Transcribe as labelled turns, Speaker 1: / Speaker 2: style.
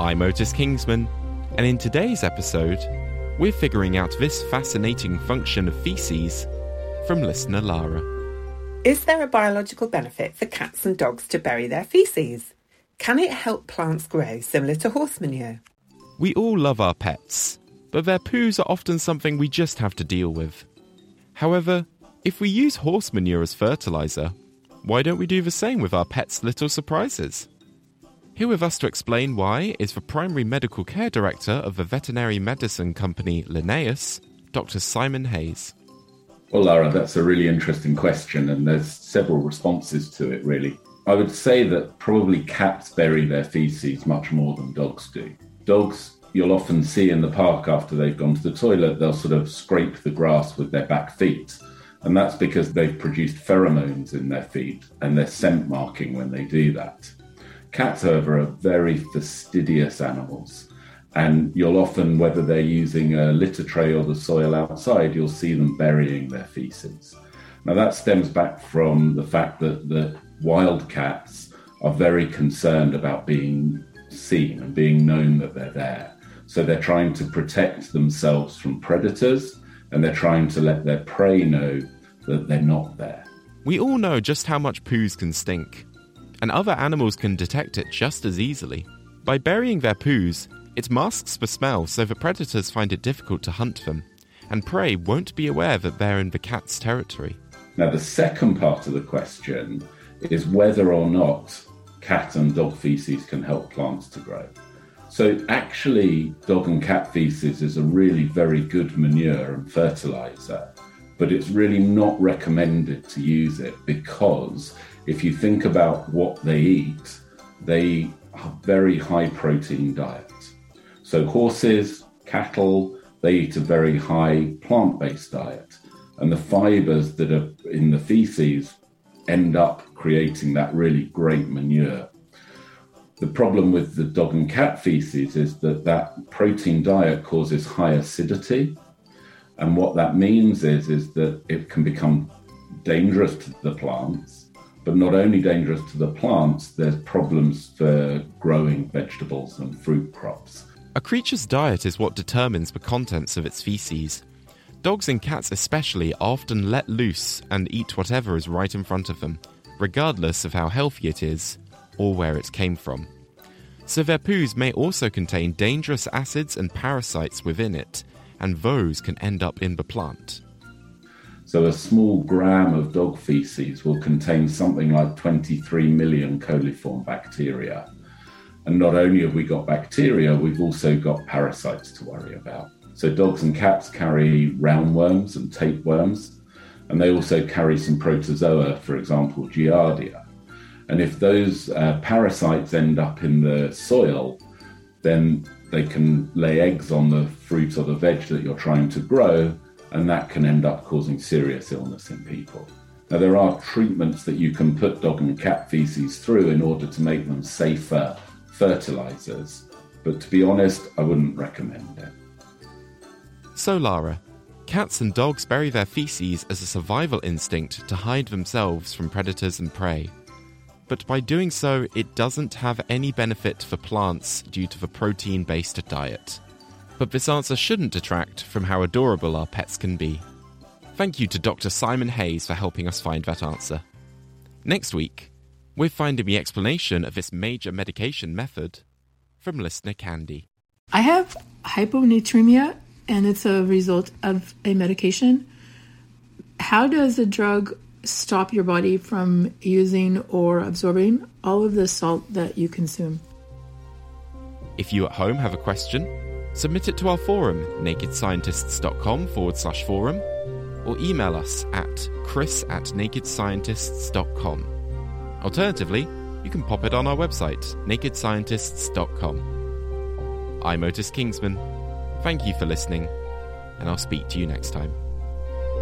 Speaker 1: I'm Otis Kingsman, and in today's episode, we're figuring out this fascinating function of feces from listener Lara.
Speaker 2: Is there a biological benefit for cats and dogs to bury their feces? Can it help plants grow similar to horse manure?
Speaker 1: We all love our pets, but their poos are often something we just have to deal with. However, if we use horse manure as fertilizer, why don't we do the same with our pets' little surprises? Here with us to explain why is the Primary Medical Care Director of the veterinary medicine company Linnaeus, Dr. Simon Hayes.
Speaker 3: Well, Lara, that's a really interesting question, and there's several responses to it, really. I would say that probably cats bury their feces much more than dogs do. Dogs, you'll often see in the park after they've gone to the toilet, they'll sort of scrape the grass with their back feet. And that's because they've produced pheromones in their feet and they're scent marking when they do that. Cats, however, are very fastidious animals. And you'll often, whether they're using a litter tray or the soil outside, you'll see them burying their feces. Now, that stems back from the fact that the wild cats are very concerned about being seen and being known that they're there. So they're trying to protect themselves from predators and they're trying to let their prey know that they're not there.
Speaker 1: We all know just how much poos can stink, and other animals can detect it just as easily. By burying their poos, it masks the smell so the predators find it difficult to hunt them, and prey won't be aware that they're in the cat's territory.
Speaker 3: Now, the second part of the question is whether or not cat and dog feces can help plants to grow. So, actually, dog and cat feces is a really very good manure and fertilizer, but it's really not recommended to use it because if you think about what they eat, they are very high protein diet. So, horses, cattle, they eat a very high plant based diet, and the fibers that are in the feces end up creating that really great manure. The problem with the dog and cat feces is that that protein diet causes high acidity. And what that means is, is that it can become dangerous to the plants, but not only dangerous to the plants, there's problems for growing vegetables and fruit crops.
Speaker 1: A creature's diet is what determines the contents of its feces. Dogs and cats, especially, often let loose and eat whatever is right in front of them, regardless of how healthy it is or where it came from. So their poos may also contain dangerous acids and parasites within it, and those can end up in the plant.
Speaker 3: So a small gram of dog feces will contain something like 23 million coliform bacteria. And not only have we got bacteria, we've also got parasites to worry about. So dogs and cats carry roundworms and tapeworms, and they also carry some protozoa, for example, Giardia. And if those uh, parasites end up in the soil, then they can lay eggs on the fruit or the veg that you're trying to grow, and that can end up causing serious illness in people. Now, there are treatments that you can put dog and cat feces through in order to make them safer fertilizers, but to be honest, I wouldn't recommend it.
Speaker 1: So, Lara, cats and dogs bury their feces as a survival instinct to hide themselves from predators and prey. But by doing so, it doesn't have any benefit for plants due to the protein based diet. But this answer shouldn't detract from how adorable our pets can be. Thank you to Dr. Simon Hayes for helping us find that answer. Next week, we're finding the explanation of this major medication method from listener Candy.
Speaker 4: I have hyponatremia, and it's a result of a medication. How does a drug stop your body from using or absorbing all of the salt that you consume?
Speaker 1: If you at home have a question, submit it to our forum, nakedscientists.com forward slash forum, or email us at chris at nakedscientists.com. Alternatively, you can pop it on our website, nakedscientists.com. I'm Otis Kingsman. Thank you for listening, and I'll speak to you next time.